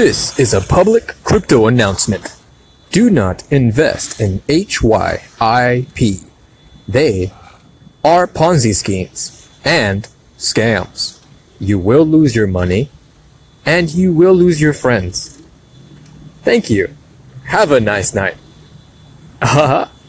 This is a public crypto announcement. Do not invest in HYIP. They are Ponzi schemes and scams. You will lose your money and you will lose your friends. Thank you. Have a nice night. Haha.